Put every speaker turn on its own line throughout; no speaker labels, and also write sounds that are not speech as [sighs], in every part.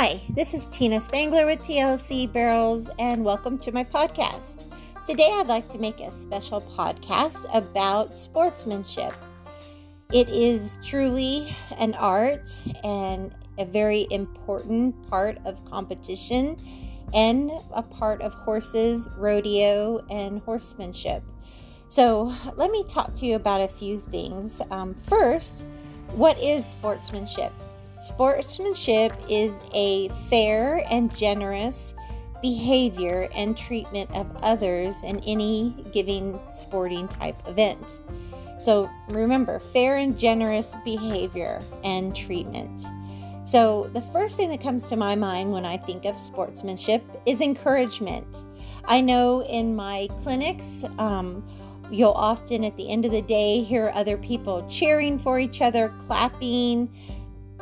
Hi, this is Tina Spangler with TLC Barrels, and welcome to my podcast. Today, I'd like to make a special podcast about sportsmanship. It is truly an art and a very important part of competition and a part of horses, rodeo, and horsemanship. So, let me talk to you about a few things. Um, first, what is sportsmanship? Sportsmanship is a fair and generous behavior and treatment of others in any given sporting type event. So remember, fair and generous behavior and treatment. So, the first thing that comes to my mind when I think of sportsmanship is encouragement. I know in my clinics, um, you'll often at the end of the day hear other people cheering for each other, clapping,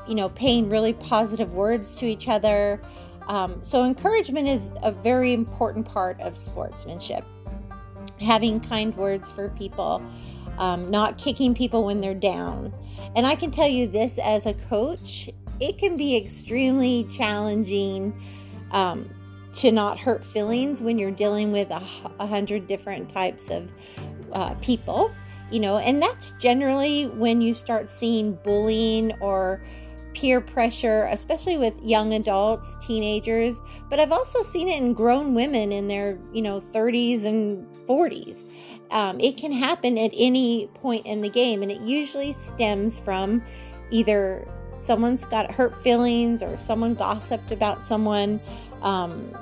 you know, paying really positive words to each other. Um, so, encouragement is a very important part of sportsmanship. Having kind words for people, um, not kicking people when they're down. And I can tell you this as a coach, it can be extremely challenging um, to not hurt feelings when you're dealing with a, a hundred different types of uh, people, you know, and that's generally when you start seeing bullying or peer pressure, especially with young adults, teenagers, but I've also seen it in grown women in their, you know, 30s and 40s. Um, it can happen at any point in the game, and it usually stems from either someone's got hurt feelings or someone gossiped about someone. Um,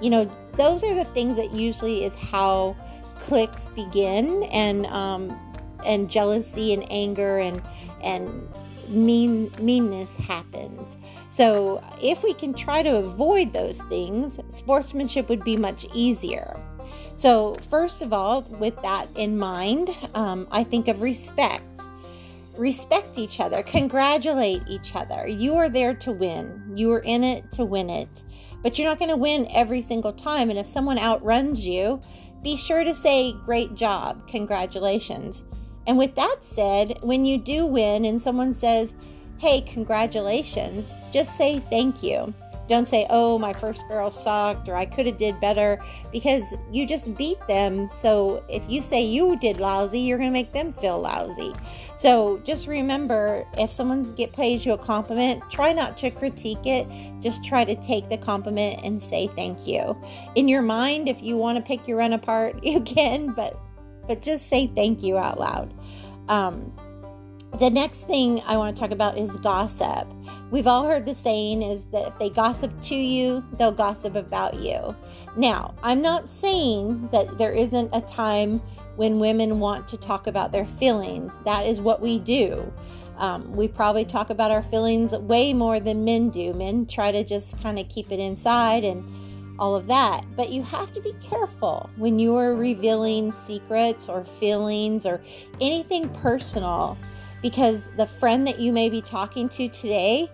you know, those are the things that usually is how cliques begin, and um, and jealousy and anger and and mean meanness happens. So, if we can try to avoid those things, sportsmanship would be much easier. So, first of all, with that in mind, um, I think of respect. Respect each other, congratulate each other. You are there to win, you are in it to win it. But you're not going to win every single time. And if someone outruns you, be sure to say, Great job, congratulations. And with that said, when you do win and someone says, hey, congratulations, just say thank you. Don't say, oh, my first barrel sucked or I could have did better because you just beat them. So if you say you did lousy, you're going to make them feel lousy. So just remember if someone get pays you a compliment, try not to critique it. Just try to take the compliment and say thank you. In your mind, if you want to pick your run apart, [laughs] you can, but but just say thank you out loud. Um, the next thing I want to talk about is gossip. We've all heard the saying is that if they gossip to you, they'll gossip about you. Now, I'm not saying that there isn't a time when women want to talk about their feelings. That is what we do. Um, we probably talk about our feelings way more than men do. Men try to just kind of keep it inside and all of that. But you have to be careful when you are revealing secrets or feelings or anything personal because the friend that you may be talking to today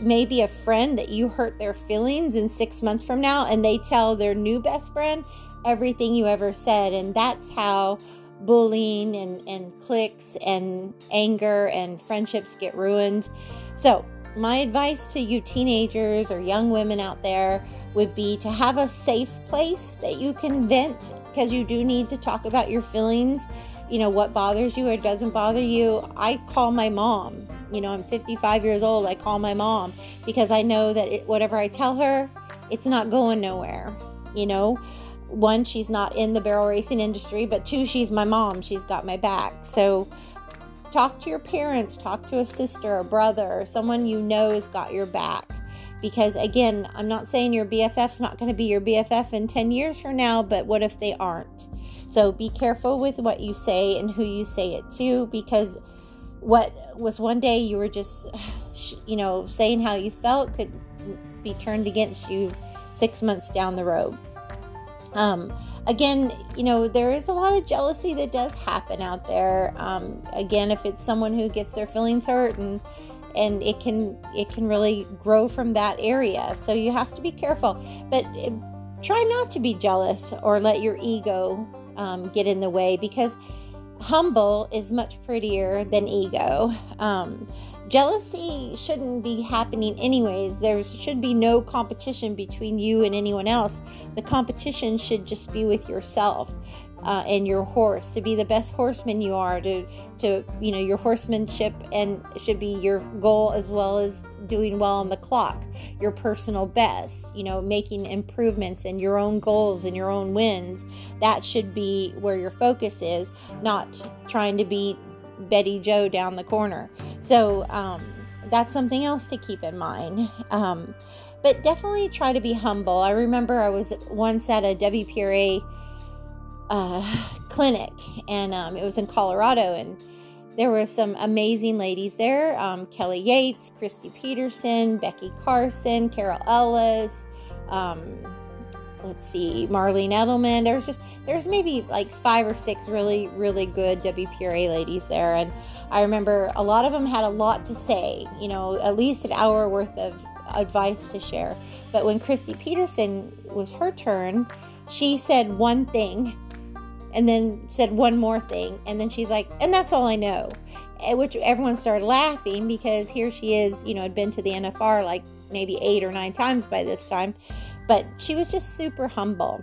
may be a friend that you hurt their feelings in six months from now and they tell their new best friend everything you ever said. And that's how bullying and, and cliques and anger and friendships get ruined. So, my advice to you teenagers or young women out there would be to have a safe place that you can vent because you do need to talk about your feelings, you know, what bothers you or doesn't bother you. I call my mom. You know, I'm 55 years old. I call my mom because I know that it, whatever I tell her, it's not going nowhere. You know, one, she's not in the barrel racing industry, but two, she's my mom. She's got my back. So, talk to your parents, talk to a sister, a brother, someone you know has got your back because again i'm not saying your bff's not going to be your bff in 10 years from now but what if they aren't? So be careful with what you say and who you say it to because what was one day you were just [sighs] you know saying how you felt could be turned against you six months down the road. Um, again you know there is a lot of jealousy that does happen out there. Um, again if it's someone who gets their feelings hurt and and it can it can really grow from that area so you have to be careful but eh, try not to be jealous or let your ego um, get in the way because humble is much prettier than ego. Um, jealousy shouldn't be happening anyways. There should be no competition between you and anyone else. The competition should just be with yourself uh, and your horse to be the best horseman you are to to you know your horsemanship and should be your goal as well as doing well on the clock your personal best you know making improvements and your own goals and your own wins. That should be where your focus is not trying to beat betty joe down the corner. So um, that's something else to keep in mind. Um, but definitely try to be humble. I remember i was once at a wpra uh, clinic, and um, it was in Colorado, and there were some amazing ladies there: um, Kelly Yates, Kristie Peterson, Becky Carson, Carol Ellis. Um, let's see, Marlene Edelman. There's just there's maybe like five or six really really good WPRA ladies there, and I remember a lot of them had a lot to say. You know, at least an hour worth of advice to share. But when Kristie Peterson was her turn, she said one thing and then said one more thing and then she's like and that's all i know. Which everyone started laughing because here she is you know had been to the nfr like maybe eight or nine times by this time. But she was just super humble.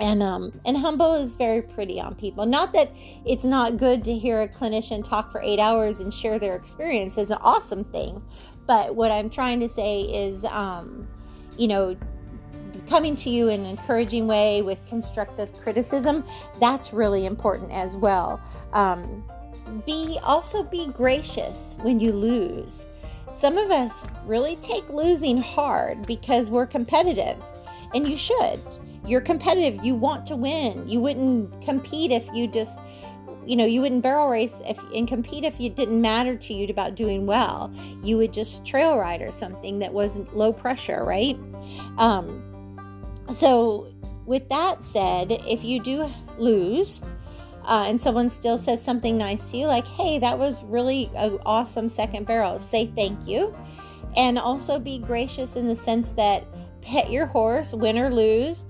And um and humble is very pretty on people. Not that it's not good to hear a clinician talk for eight hours and share their experience is an awesome thing. But what i'm trying to say is um you know coming to you in an encouraging way with constructive criticism, that's really important as well. Um, be also be gracious when you lose. Some of us really take losing hard because we're competitive, and you should. You're competitive. You want to win. You wouldn't compete if you just you know you wouldn't barrel race if and compete if it didn't matter to you about doing well you would just trail ride or something that wasn't low pressure right um, so, with that said, if you do lose, uh, and someone still says something nice to you, like, hey, that was really an awesome second barrel, say thank you. And also be gracious in the sense that pet your horse, win or lose,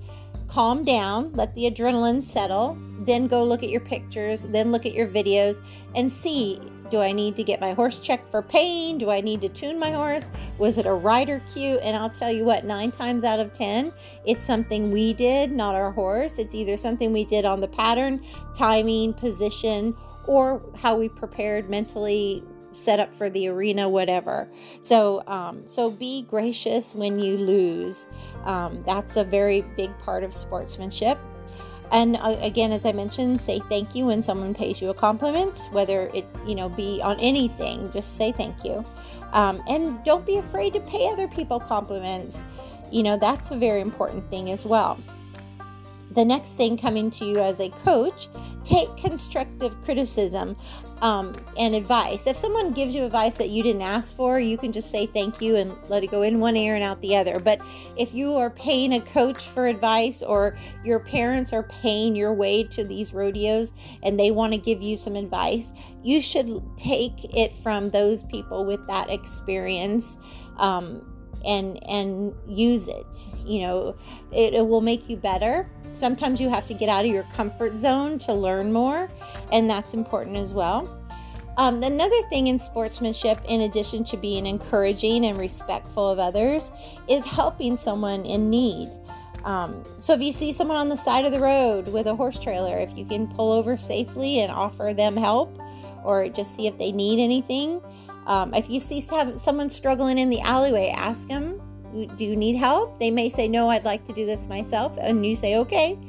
calm down, let the adrenaline settle, then go look at your pictures, then look at your videos and see do I need to get my horse checked for pain? Do I need to tune my horse? Was it a rider cue? And I'll tell you what, nine times out of 10, it's something we did, not our horse. It's either something we did on the pattern, timing, position, or how we prepared mentally set up for the arena whatever so um, so be gracious when you lose um, that's a very big part of sportsmanship and uh, again as i mentioned say thank you when someone pays you a compliment whether it you know be on anything just say thank you. Um, and don't be afraid to pay other people compliments. You know that's a very important thing as well. The next thing coming to you as a coach take constructive criticism um, and advice. If someone gives you advice that you didn't ask for, you can just say thank you and let it go in one ear and out the other. But if you are paying a coach for advice or your parents are paying your way to these rodeos and they want to give you some advice, you should take it from those people with that experience. Um, and and use it you know. It, it will make you better. Sometimes you have to get out of your comfort zone to learn more and that's important as well. Um, another thing in sportsmanship, in addition to being encouraging and respectful of others, is helping someone in need. Um, so if you see someone on the side of the road with a horse trailer, if you can pull over safely and offer them help or just see if they need anything, um, if you see someone struggling in the alleyway, ask them, Do you need help? They may say, No, I'd like to do this myself. And you say, Okay.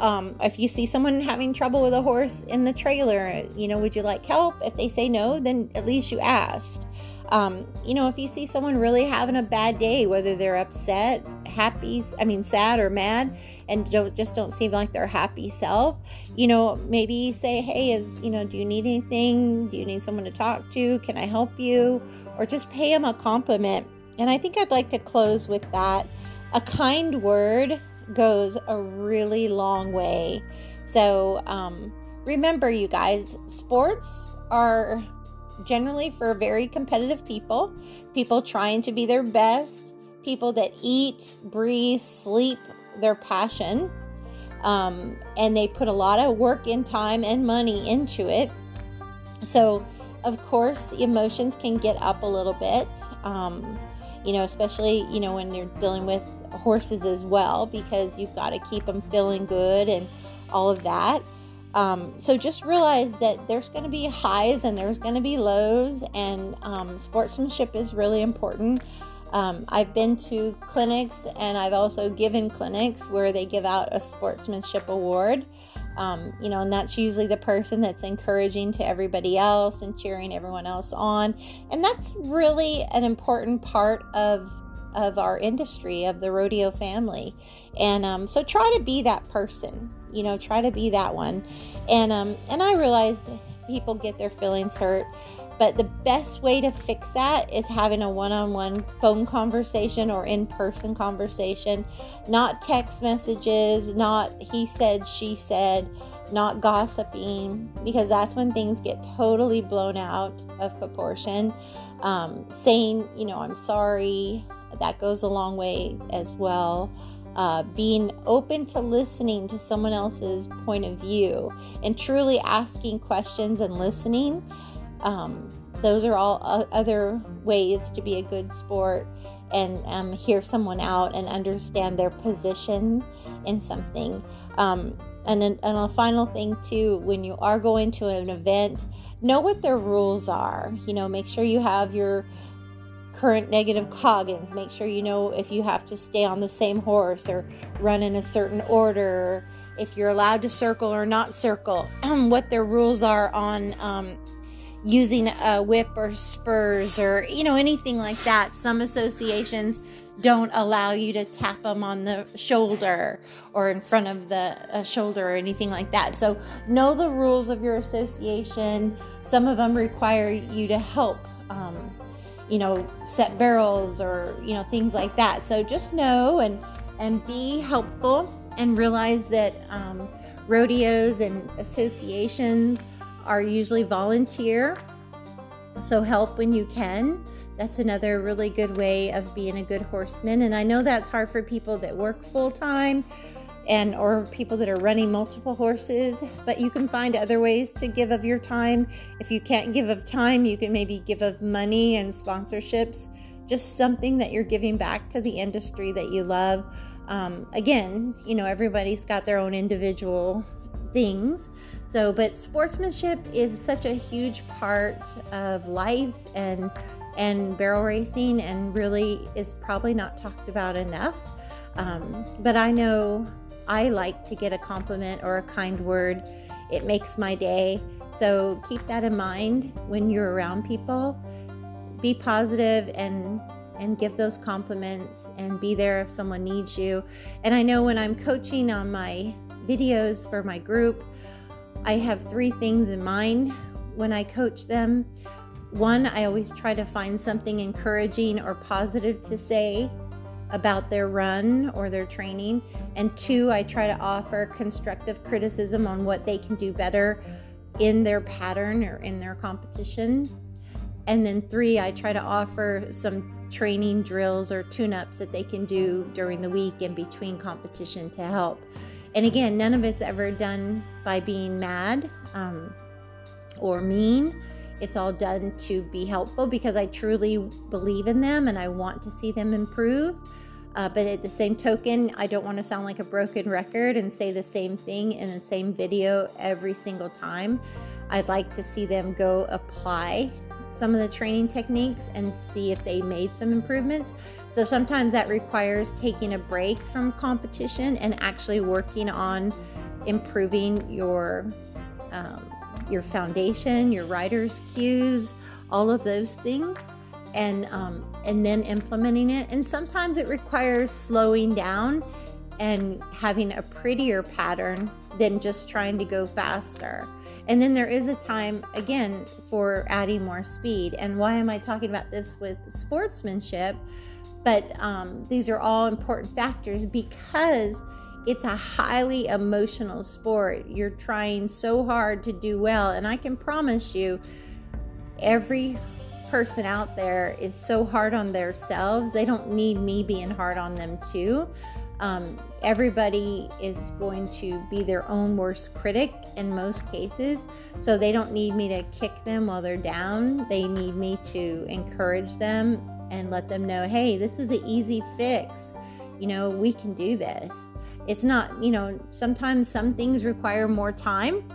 Um, if you see someone having trouble with a horse in the trailer, you know, would you like help? If they say no, then at least you asked. Um, you know, if you see someone really having a bad day, whether they're upset, happy, I mean, sad or mad, and don't just don't seem like their happy self, you know, maybe say, hey, is, you know, do you need anything? Do you need someone to talk to? Can I help you? Or just pay them a compliment. And I think I'd like to close with that. A kind word goes a really long way. So, um, remember, you guys, sports are generally for very competitive people, people trying to be their best, people that eat, breathe, sleep their passion. Um, and they put a lot of work and time and money into it. So, of course, the emotions can get up a little bit, um, you know, especially, you know, when they're dealing with horses as well, because you've got to keep them feeling good and all of that. Um, so just realize that there's going to be highs and there's going to be lows, and um, sportsmanship is really important. Um, I've been to clinics and I've also given clinics where they give out a sportsmanship award. Um, you know, and that's usually the person that's encouraging to everybody else and cheering everyone else on. And that's really an important part of of our industry of the rodeo family. And um, so try to be that person you know try to be that one. And um, and i realized people get their feelings hurt but the best way to fix that is having a one-on-one phone conversation or in-person conversation not text messages not he said she said not gossiping because that's when things get totally blown out of proportion. Um, saying you know i'm sorry that goes a long way as well. Uh, being open to listening to someone else's point of view and truly asking questions and listening. Um, those are all other ways to be a good sport and um, hear someone out and understand their position in something. Um, and, and a final thing, too, when you are going to an event, know what their rules are. You know, make sure you have your current negative coggins. Make sure you know if you have to stay on the same horse or run in a certain order, if you're allowed to circle or not circle, [clears throat] what their rules are on um, using a whip or spurs or, you know, anything like that. Some associations don't allow you to tap them on the shoulder or in front of the uh, shoulder or anything like that. So, know the rules of your association. Some of them require you to help. Um, you know, set barrels or, you know, things like that. So just know and, and be helpful and realize that um, rodeos and associations are usually volunteer. So help when you can. That's another really good way of being a good horseman. And I know that's hard for people that work full time and or people that are running multiple horses but you can find other ways to give of your time. If you can't give of time you can maybe give of money and sponsorships just something that you're giving back to the industry that you love. Um, again you know everybody's got their own individual things. So but sportsmanship is such a huge part of life and and barrel racing and really is probably not talked about enough. Um, but i know I like to get a compliment or a kind word. It makes my day. So keep that in mind when you're around people. Be positive and and give those compliments and be there if someone needs you. And I know when I'm coaching on my videos for my group, I have three things in mind when I coach them. One, I always try to find something encouraging or positive to say about their run or their training. And two, I try to offer constructive criticism on what they can do better in their pattern or in their competition. And then three, I try to offer some training drills or tune ups that they can do during the week in between competition to help. And again, none of it's ever done by being mad um, or mean. It's all done to be helpful because I truly believe in them and I want to see them improve. Uh, but at the same token, I don't want to sound like a broken record and say the same thing in the same video every single time. I'd like to see them go apply some of the training techniques and see if they made some improvements. So sometimes that requires taking a break from competition and actually working on improving your um, your foundation, your rider's cues, all of those things and um, and then implementing it. And sometimes it requires slowing down and having a prettier pattern than just trying to go faster. And then there is a time again for adding more speed. And why am I talking about this with sportsmanship? But um, these are all important factors because it's a highly emotional sport. You're trying so hard to do well. And I can promise you, every person out there is so hard on themselves. They don't need me being hard on them too. Um, everybody is going to be their own worst critic in most cases. So they don't need me to kick them while they're down. They need me to encourage them and let them know hey, this is an easy fix. You know, we can do this. It's not, you know, sometimes some things require more time,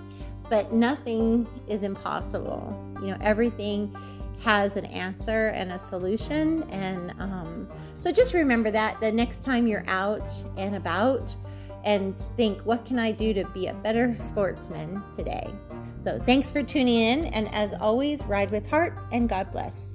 but nothing is impossible. You know, everything has an answer and a solution. And um, so just remember that the next time you're out and about and think, what can I do to be a better sportsman today? So thanks for tuning in. And as always, ride with heart and God bless.